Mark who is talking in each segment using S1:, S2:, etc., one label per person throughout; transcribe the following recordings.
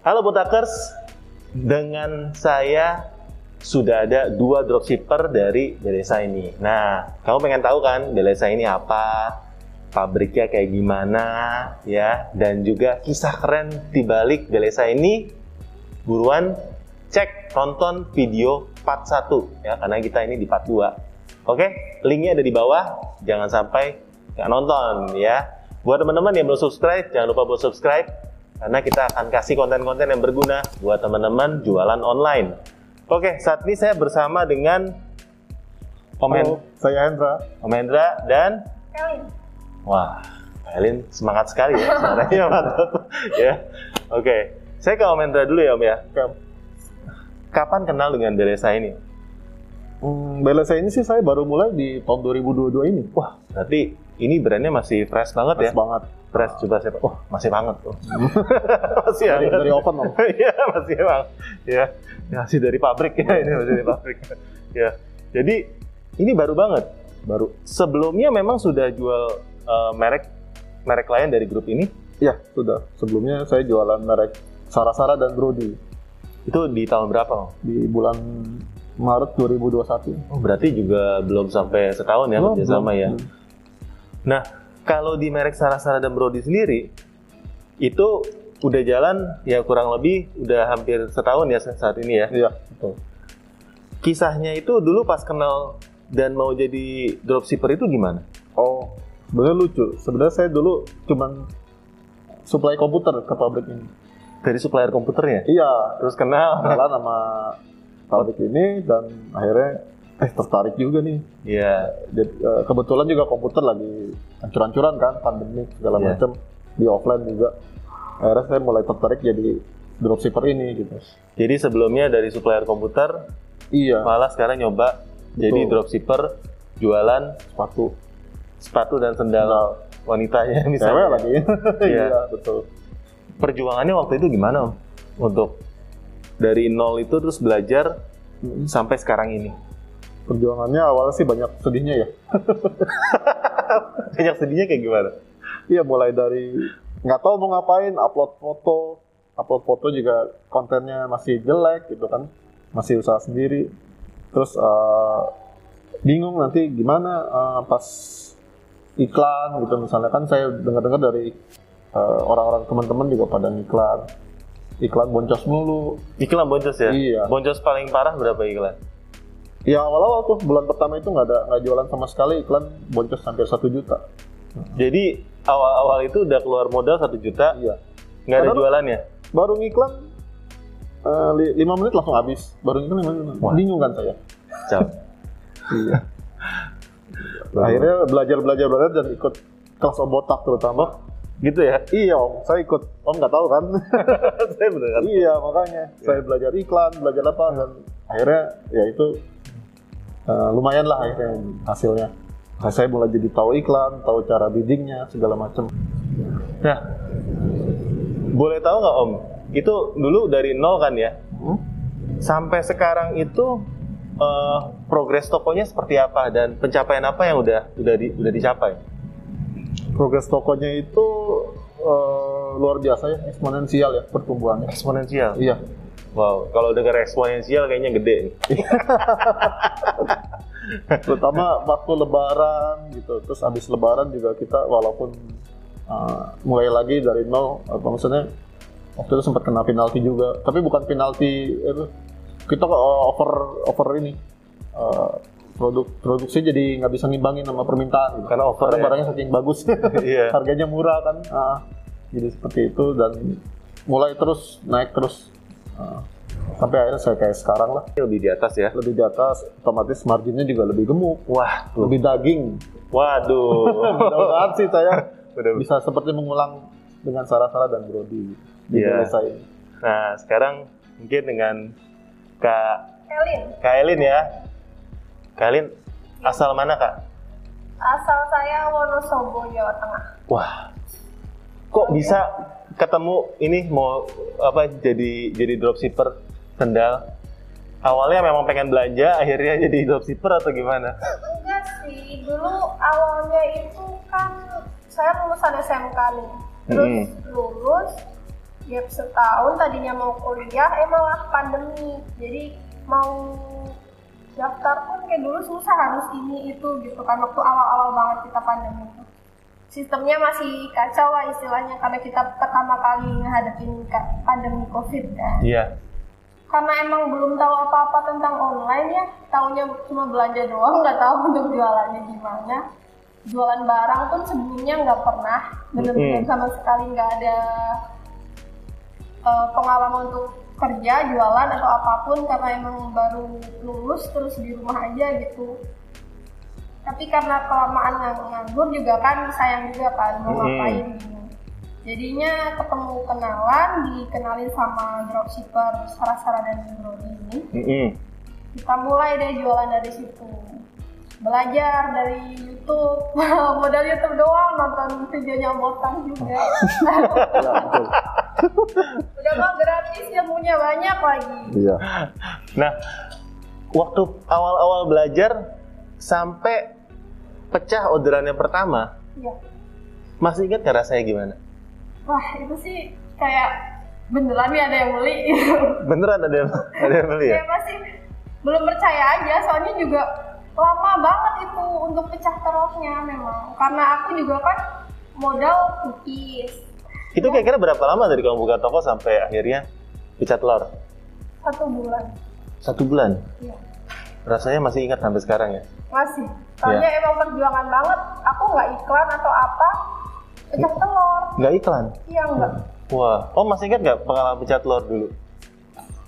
S1: Halo Botakers, dengan saya sudah ada dua dropshipper dari Belesa ini. Nah, kamu pengen tahu kan Belesa ini apa, pabriknya kayak gimana, ya, dan juga kisah keren di balik Belesa ini. Buruan cek tonton video part 1 ya, karena kita ini di part 2. Oke, linknya ada di bawah. Jangan sampai nggak nonton ya. Buat teman-teman yang belum subscribe, jangan lupa buat subscribe karena kita akan kasih konten-konten yang berguna buat teman-teman jualan online. Oke, saat ini saya bersama dengan Om,
S2: Halo, saya Hendra.
S1: Om Hendra dan
S3: Kelin.
S1: wah, Elin semangat sekali ya suaranya mantap ya. Oke, saya ke Om Hendra dulu ya Om ya.
S2: Oke.
S1: Kapan kenal dengan Belesa ini?
S2: Hmm, Belesa ini sih saya baru mulai di tahun 2022 ini.
S1: Wah, berarti ini brandnya masih fresh banget
S2: Pas
S1: ya?
S2: banget.
S1: Fresh coba saya. Wah, masih banget tuh. masih
S2: Dari,
S1: hangat.
S2: dari oven.
S1: Iya masih bang. Ya, masih dari pabrik ya ini masih dari pabrik. Ya, jadi ini baru banget.
S2: Baru.
S1: Sebelumnya memang sudah jual eh, merek merek lain dari grup ini.
S2: Ya, sudah. Sebelumnya saya jualan merek Sarasara dan Brody
S1: Itu di tahun berapa?
S2: Di bulan Maret 2021.
S1: Oh, berarti juga belum sampai setahun ya
S2: Belum,
S1: kerjasama
S2: belum.
S1: ya.
S2: Hmm.
S1: Nah, kalau di merek Sarasara dan Brody sendiri itu udah jalan ya kurang lebih udah hampir setahun ya saat ini ya.
S2: Iya, betul.
S1: Kisahnya itu dulu pas kenal dan mau jadi dropshipper itu gimana?
S2: Oh, sebenarnya lucu. Sebenarnya saya dulu cuman supply komputer ke pabrik ini.
S1: Dari supplier komputernya?
S2: Iya,
S1: Terus kenal?
S2: kenalan sama pabrik ini dan akhirnya eh tertarik juga nih.
S1: Iya.
S2: Jadi, eh, kebetulan juga komputer lagi hancur-hancuran kan, pandemi segala
S1: Iya.
S2: macam di offline juga. Akhirnya saya mulai tertarik jadi dropshipper ini gitu.
S1: Jadi sebelumnya dari supplier komputer,
S2: Iya,
S1: malah sekarang nyoba jadi
S2: Betul.
S1: dropshipper jualan
S2: sepatu.
S1: sepatu dan sendal
S2: Sendal.
S1: wanitanya
S2: Cewek
S1: misalnya.
S2: lagi.
S1: Iya.
S2: iya, betul.
S1: Perjuangannya waktu itu gimana Om? Untuk dari nol itu terus belajar
S2: Mm,
S1: sampai sekarang ini.
S2: Perjuangannya awalnya sih banyak sedihnya ya.
S1: Banyak sedihnya kayak gimana?
S2: Iya, mulai dari nggak tahu mau ngapain, upload foto, upload foto juga kontennya masih jelek gitu kan, masih usaha sendiri. Terus eh, bingung nanti gimana eh, pas iklan gitu misalnya kan saya dengar-dengar dari eh, orang-orang teman-teman juga pada iklan, iklan boncos mulu.
S1: Iklan boncos ya?
S2: Iya.
S1: Boncos paling parah berapa iklan?
S2: Ya awal-awal tuh bulan pertama itu nggak ada nggak jualan sama sekali iklan boncos hampir satu juta.
S1: Jadi awal-awal itu udah keluar modal satu juta,
S2: Iya.
S1: nggak ada
S2: Padahal-
S1: jualannya.
S2: baru ngiklan li- lima menit langsung habis baru ngiklan lima menit
S1: Wah.
S2: bingung kan saya
S1: Cap.
S2: iya akhirnya belajar belajar belajar dan ikut kelas botak terutama
S1: gitu ya?
S2: iya om saya ikut om nggak tahu kan
S1: Saya bener kan?
S2: iya makanya saya belajar iklan belajar apa dan akhirnya ya itu eh, lumayan lah akhirnya hasilnya Nah, saya mulai jadi tahu iklan tahu cara biddingnya segala macam
S1: Nah, boleh tahu nggak Om? Itu dulu dari nol kan ya?
S2: Hmm?
S1: Sampai sekarang itu eh, progres tokonya seperti apa dan pencapaian apa yang udah udah di, udah dicapai?
S2: progres tokonya itu eh, luar biasa ya eksponensial ya pertumbuhannya
S1: Eksponensial.
S2: iya
S1: Wow, kalau dengar eksponensial kayaknya gede nih.
S2: terutama waktu lebaran gitu terus habis lebaran juga kita walaupun uh, mulai lagi dari nol apa maksudnya waktu itu sempat kena penalti juga tapi bukan penalti itu kita uh, over over ini uh, produk produksi jadi nggak bisa ngimbangin sama permintaan gitu.
S1: Karena over ya.
S2: barangnya saking bagus
S1: Iya.
S2: harganya murah kan Ah, jadi seperti itu dan mulai terus naik terus Sampai akhirnya saya kayak sekarang lah
S1: Lebih di atas ya.
S2: lebih di atas otomatis marginnya juga lebih gemuk
S1: Wah, tuh.
S2: lebih daging
S1: Waduh.
S2: mudah-mudahan sih saya
S1: Udah-
S2: bisa seperti mengulang dengan Sarah-Sarah dan Brody di
S1: Iya.
S2: desa ini
S1: Nah, sekarang mungkin dengan Kak
S3: Kelin.
S1: Kak Elin ya. Kak Elin asal mana Kak?
S3: Asal saya Wonosobo, Jawa Tengah.
S1: Wah, kok bisa ketemu ini mau apa jadi jadi dropshipper sendal? Awalnya memang pengen belanja, akhirnya jadi dropshipper atau gimana?
S3: Enggak sih, dulu awalnya itu kan saya lulusan SMK nih. Terus
S1: Mm-mm.
S3: lulus, gap setahun tadinya mau kuliah eh malah pandemi jadi mau daftar pun kayak dulu susah harus ini itu gitu kan waktu awal-awal banget kita pandemi sistemnya masih kacau lah istilahnya karena kita pertama kali menghadapin ka- pandemi covid kan
S1: Iya.
S3: karena emang belum tahu apa-apa tentang online ya taunya cuma belanja doang nggak tahu untuk jualannya gimana jualan barang pun sebelumnya nggak pernah bener-bener
S1: Mm-mm.
S3: sama sekali nggak ada eh, pengalaman untuk kerja jualan atau apa pun karena emang baru lulus terus di rumah aja gitu tapi karena kelamaan ngang- nganggur juga kan sayang juga kan mau ngapain. Bingung jadinya ketemu kenalan dikenalin sama dropshipper Sarah-Sarah dan Brody ini.
S1: Mm-mm.
S3: kita mulai deh jualan dari situ. Belajar dari YouTube. Modal YouTube doang nonton videonya Botang juga.
S2: Ya, betul.
S3: udah mah gratis ilmunya banyak lagi.
S2: Iya.
S1: Nah, waktu awal-awal belajar sampai pecah orderannya pertama,
S3: Iya.
S1: masih ingat nggak rasanya gimana?
S3: wah itu sih kayak beneran nih ada yang beli
S1: Beneran ada yang, ada yang beli ya?
S3: kayak masih belum percaya aja soalnya juga lama banget itu untuk pecah telurnya memang karena aku juga kan modal cookies
S1: Itu kira-kira berapa lama dari kamu buka toko sampai akhirnya pecah telur?
S3: satu bulan
S1: Satu bulan.
S3: Iya.
S1: Rasanya masih ingat sampai sekarang ya?
S3: masih soalnya emang perjuangan banget aku nggak iklan atau apa pecah telur
S1: Nggak iklan?
S3: iya enggak
S1: Wah, oh masih ingat nggak pengalaman pecah telur dulu?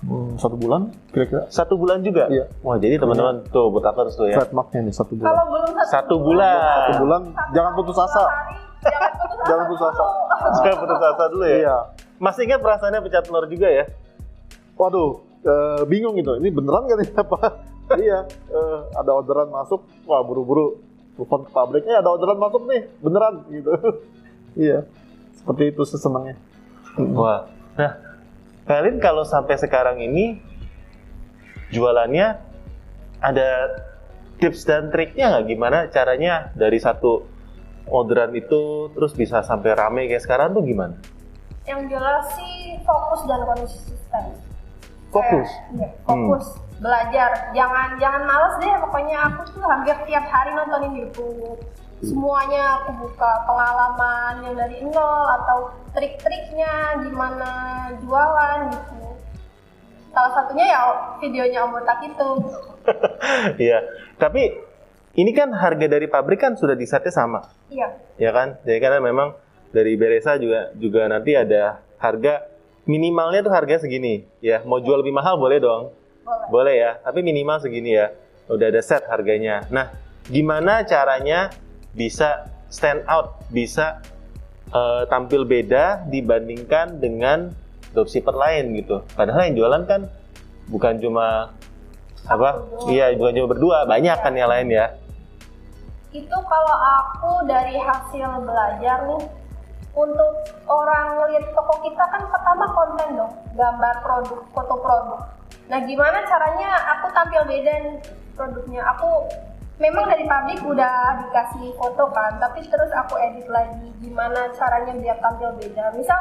S2: Hmm, satu bulan kira-kira
S1: Satu bulan juga?
S2: Iya.
S1: Wah, jadi teman-teman tuh buat akers tuh ya.
S2: trademarknya nih satu bulan.
S3: kalau belum satu,
S1: Satu bulan.
S2: Satu bulan
S3: satu
S2: jangan putus asa.
S3: hari, jangan putus asa
S2: Jangan putus asa.
S3: dulu.
S1: Jangan putus asa dulu ya?
S2: Iya.
S1: Masih ingat perasaannya pecah telur juga ya?
S2: Waduh, eh, bingung gitu. Ini beneran kan ini apa? Iya, eh, ada orderan masuk. Wah, buru-buru telepon ke pabriknya ada orderan masuk nih, beneran gitu. iya. Seperti itu sesenangnya.
S1: Wah, nah kalian kalau sampai sekarang ini jualannya ada tips dan triknya nggak gimana caranya dari satu orderan itu terus bisa sampai rame kayak sekarang tuh gimana?
S3: yang jelas sih fokus dan konsisten
S1: Fokus?
S3: Kayak, iya, fokus belajar. Jangan jangan males deh pokoknya aku tuh hampir tiap hari nontonin YouTube. Semuanya aku buka pengalaman yang dari nol atau trik-triknya gimana jualan gitu. Salah satunya ya videonya Om Botak itu.
S1: Iya, tapi ini kan harga dari pabrik kan sudah disetnya sama,
S3: iya.
S1: Ya kan? Jadi karena memang dari Beresa juga juga nanti ada harga minimalnya tuh harga segini, ya. Mau jual lebih mahal boleh dong,
S3: boleh
S1: boleh ya. Tapi minimal segini ya. Udah ada set harganya. Nah, gimana caranya bisa stand out, bisa eh, tampil beda dibandingkan dengan dropshipper lain gitu. Padahal yang jualan kan bukan cuma apa? Iya, bukan cuma berdua, banyak kan yang lain ya.
S3: itu kalau aku dari hasil belajar nih untuk orang ngeliat toko kita kan pertama konten dong gambar produk foto produk nah gimana caranya aku tampil beda nih produknya? Aku memang dari pabrik udah dikasih foto kan tapi terus aku edit lagi gimana caranya biar tampil beda. Misal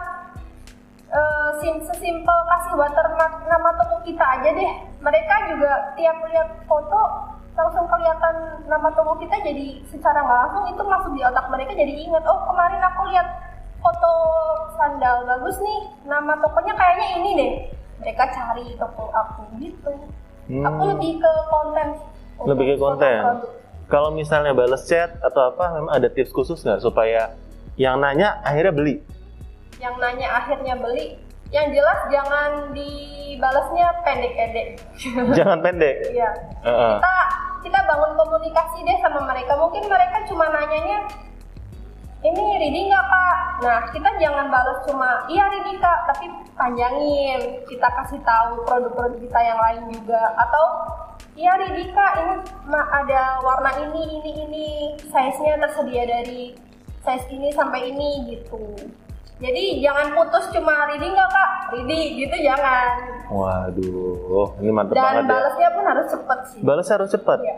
S3: sim sesimpel kasih watermark nama toko kita aja deh. Mereka juga tiap lihat foto langsung kelihatan nama toko kita jadi secara nggak langsung itu masuk di otak mereka jadi ingat oh kemarin aku lihat foto sandal bagus nih nama tokonya kayaknya ini deh mereka cari toko aku gitu
S1: Hmm.
S3: aku lebih ke konten
S1: Lebih ke konten. Kalau misalnya balas chat atau apa, memang ada tips khusus nggak supaya yang nanya akhirnya beli?
S3: yang nanya akhirnya beli yang jelas jangan dibalasnya pendek-pendek
S1: Jangan pendek.
S3: iya
S1: Heeh.
S3: kita kita bangun komunikasi deh sama mereka mungkin mereka cuma nanyanya ini ready nggak kak nah kita jangan balas cuma iya ready kak tapi panjangin kita kasih tahu produk-produk kita yang lain juga atau iya ready kak ini ada warna ini ini ini size nya tersedia dari size ini sampai ini gitu jadi jangan putus cuma ready nggak kak ready gitu jangan
S1: Waduh, ini mantep
S3: dan
S1: banget ya.
S3: balasnya pun harus cepet sih
S1: Balas harus cepat.
S3: Iya.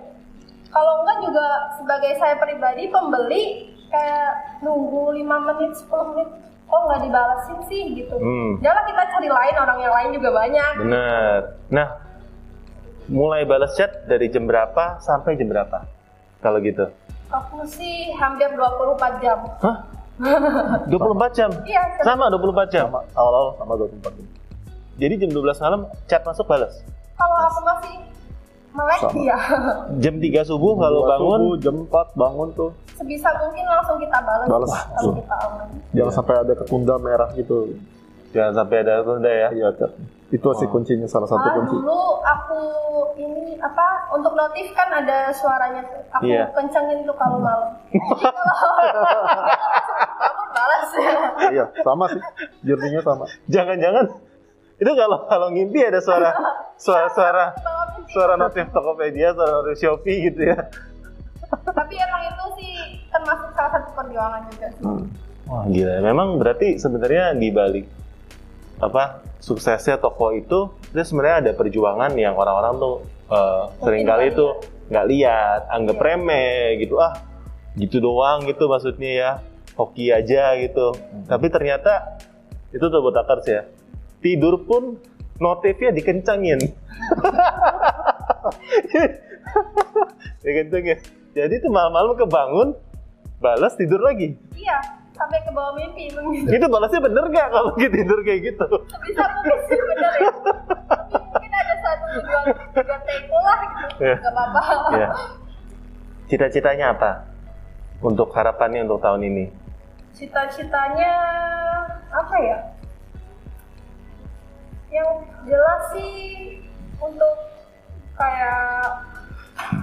S3: Kalau enggak juga sebagai saya pribadi pembeli kayak nunggu 5 menit 10 menit kok nggak dibalesin sih gitu
S1: Hmm.
S3: Jangan kita cari lain orang yang lain juga banyak
S1: Bener. Nah, mulai balas chat dari jam berapa sampai jam berapa? Kalau gitu.
S3: aku sih hampir 24 jam
S1: Hah? 24 jam?
S3: iya
S1: Sama 24 jam?
S2: sama awal-awal sama 24 jam.
S1: Jadi jam 12 malam chat masuk balas?
S3: kalau aku masih melek
S2: Sama.
S3: ya
S1: Jam 3 subuh kalau bangun?
S2: subuh, jam 4 bangun tuh
S3: sebisa mungkin langsung kita balas
S2: Balas.
S3: kalau kita online
S2: jangan sampai ada ketunda merah gitu
S1: Jangan sampai ada tunda ya.
S2: iya itu sih kuncinya salah satu
S3: Malah
S2: kunci
S3: dulu aku ini apa untuk notif kan ada suaranya tuh. Aku
S1: Iya.
S3: kencengin tuh kalau malam. Jadi kalau bangun balas ya.
S2: iya sama sih journey-nya sama
S1: Jangan-jangan itu kalau kalau ngimpi ada suara suara suara. Suara notif Tokopedia, suara notif Shopee gitu ya.
S3: Tapi emang itu sih termasuk salah satu perjuangan juga sih.
S2: Hmm.
S1: Wah gila, memang berarti sebenarnya di balik apa suksesnya toko itu itu sebenarnya ada perjuangan yang orang-orang tuh eh, sering
S3: kali
S1: itu nggak lihat, anggap
S3: Iya.
S1: remeh gitu ah gitu doang gitu maksudnya ya hoki aja gitu. Tapi ternyata itu tuh buat akars ya. Tidur pun notifnya dikencangin. dikencangin. Jadi tuh malam-malam kebangun, balas tidur lagi.
S3: Iya, sampai ke bawah mimpi gitu.
S1: Itu balasnya bener nggak kalau kita tidur kayak gitu?
S3: Bisa mungkin sih bener ya. Mungkin ada satu tujuan tujuan teko lah gitu.
S1: Iya.
S3: Gak apa-apa.
S1: Ya. Cita-citanya apa? Untuk harapannya untuk tahun ini?
S3: Cita-citanya apa ya? Yang jelas sih untuk kayak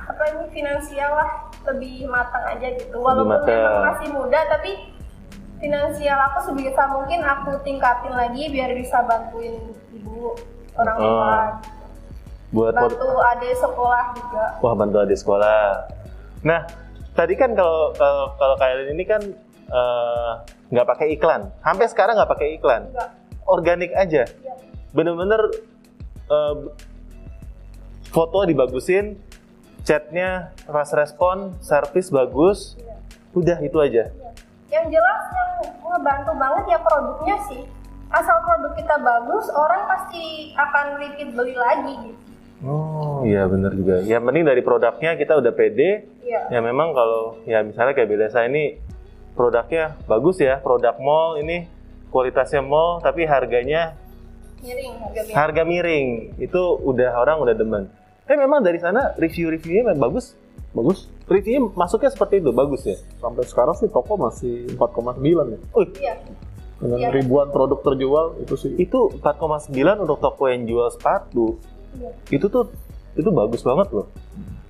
S3: apa ini finansial lah lebih matang aja gitu. Walaupun memang masih muda tapi finansial aku sebisa mungkin aku tingkatin lagi biar bisa bantuin ibu orang tua,
S1: Oh. Buat
S3: bantu adik sekolah juga.
S1: wah bantu adik sekolah. Nah, tadi kan kalau kalau, kalau kalian ini kan eh, nggak pakai iklan. Sampai sekarang nggak pakai iklan.
S3: Enggak.
S1: Organik aja.
S3: Iya.
S1: Bener-bener eh, foto dibagusin, chatnya fast respon, servis bagus,
S3: Iya.
S1: udah itu aja.
S3: Yang jelas yang ngebantu banget ya produknya sih. Asal produk kita bagus, orang pasti akan repeat beli lagi gitu.
S1: Oh iya bener juga. Yang penting dari produknya kita udah pede.
S3: Iya.
S1: Ya memang kalau ya misalnya kayak Belesa ini produknya bagus ya, produk mall ini kualitasnya mall tapi harganya
S3: Miring harga miring.
S1: harga miring. Itu udah orang udah demen. Tapi memang dari sana review-reviewnya memang bagus.
S2: bagus
S1: Reviewnya masuknya seperti itu, bagus ya.
S2: sampai sekarang sih toko masih 4,9 ya
S1: Oh,
S3: Iya.
S2: dengan
S3: Iya.
S2: ribuan produk terjual itu sih
S1: itu 4,9 untuk toko yang jual sepatu.
S3: Iya.
S1: Itu tuh itu bagus banget loh.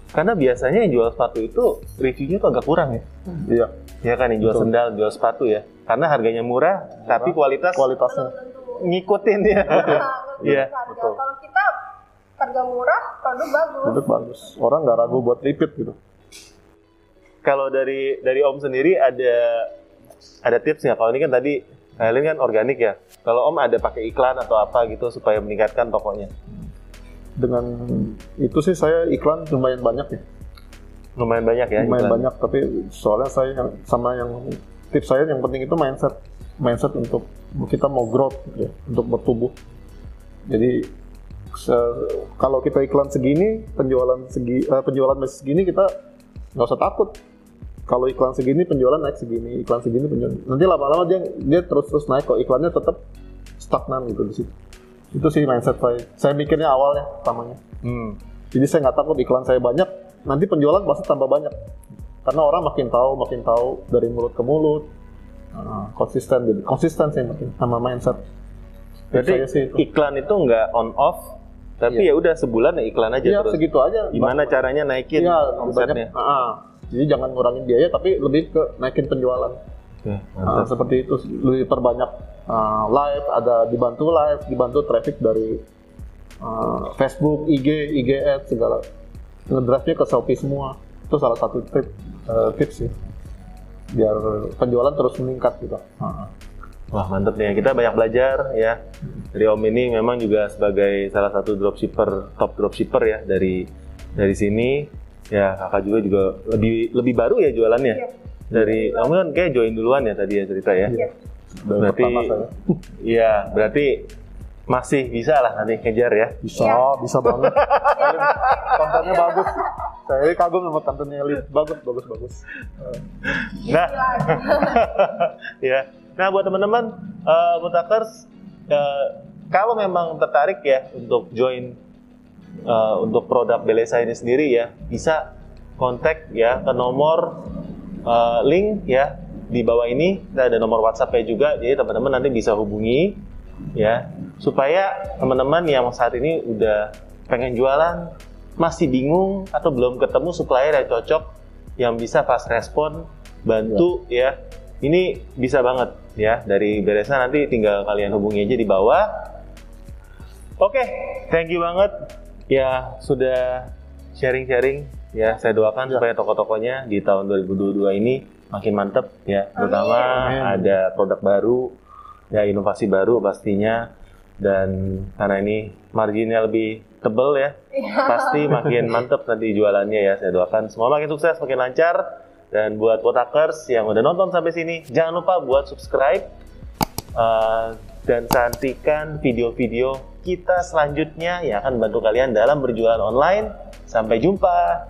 S1: Karena biasanya yang jual sepatu itu reviewnya tuh agak kurang ya.
S2: iya
S1: Ya kan yang jual
S2: Betul.
S1: sendal, jual sepatu ya. Karena harganya murah, tapi kualitas
S2: kualitasnya
S1: ngikutin ya. Iya,
S3: Harga.
S1: betul.
S3: Kalau kita harga murah, produk bagus.
S2: produk bagus orang nggak ragu buat repeat gitu
S1: Kalau dari dari Om sendiri ada ada tips nggak? Kalau ini kan tadi kalian kan organik ya. Kalau Om ada pakai iklan atau apa gitu supaya meningkatkan tokonya?
S2: dengan itu sih saya iklan lumayan banyak ya
S1: Lumayan banyak ya.
S2: lumayan
S1: iklan.
S2: banyak tapi soalnya saya yang- sama yang tips saya yang penting itu mindset mindset untuk kita mau growth gitu ya, untuk bertumbuh jadi kalau kita iklan segini penjualan segi eh, penjualan masih segini kita nggak usah takut kalau iklan segini penjualan naik segini iklan segini penjualan nanti lama-lama dia dia terus terus naik kok iklannya tetap stagnan gitu di situ itu sih mindset saya saya mikirnya awalnya pertamanya
S1: Hmm.
S2: jadi saya nggak takut iklan saya banyak, nanti penjualan pasti tambah banyak. Karena orang makin tahu, makin tahu dari mulut ke mulut. Nah, konsisten jadi konsisten sih makin sama mindset. Saya sih itu.
S1: iklan itu nggak on off, tapi ya udah sebulan ya iklan aja
S2: Iya
S1: terus.
S2: segitu aja.
S1: Gimana caranya naikin
S2: Iya,
S1: omsetnya?
S2: banyak. Ah, jadi jangan ngurangin biaya, tapi lebih ke naikin penjualan.
S1: Oke, mantap.
S2: seperti itu lebih perbanyak ah, live, ada dibantu live, dibantu traffic dari ah, Facebook, IG, IG Ads segala. Ngedrive-nya ke Shopee semua. Itu salah satu tip, eh, tips sih. Biar penjualan terus meningkat gitu. Ah,
S1: Wah mantep nih, kita banyak belajar ya dari Om ini memang juga sebagai salah satu dropshipper top dropshipper ya dari dari sini ya kakak juga juga lebih lebih baru ya jualannya
S3: Iya.
S1: dari kamu kan kayak join duluan ya tadi ya cerita ya
S3: Iya.
S2: Dari
S1: Berarti. Iya, berarti masih bisa lah nanti kejar ya.
S2: Bisa,
S3: Iya.
S2: bisa banget. Kontennya bagus. Saya kagum sama kontennya Elit. Bagus, bagus, bagus.
S1: Nah,
S3: Gila.
S1: ya. Nah, buat teman-teman eh Mutakers eh, kalau memang tertarik ya untuk join eh, untuk produk Belesa ini sendiri ya, bisa kontak ya ke nomor eh, link ya di bawah ini. Kita ada nomor WhatsApp-nya juga, jadi teman-teman nanti bisa hubungi ya supaya teman-teman yang saat ini udah pengen jualan masih bingung atau belum ketemu supplier yang cocok yang bisa fast respon bantu ya. Ini bisa banget ya dari Beresa nanti tinggal kalian hubungi aja di bawah. Oke thank you banget. Ya sudah sharing-sharing. Ya saya doakan supaya toko-tokonya di tahun 2022 ini makin mantep. Ya terutama
S2: Amin.
S1: ada produk baru ya inovasi baru pastinya. Dan karena ini marginnya lebih tebel ya pasti makin mantep nanti jualannya ya. Saya doakan semua makin sukses makin lancar dan buat Wotakers yang udah nonton sampai sini jangan lupa buat subscribe uh, dan nantikan video-video kita selanjutnya yang akan membantu kalian dalam berjualan online. Sampai jumpa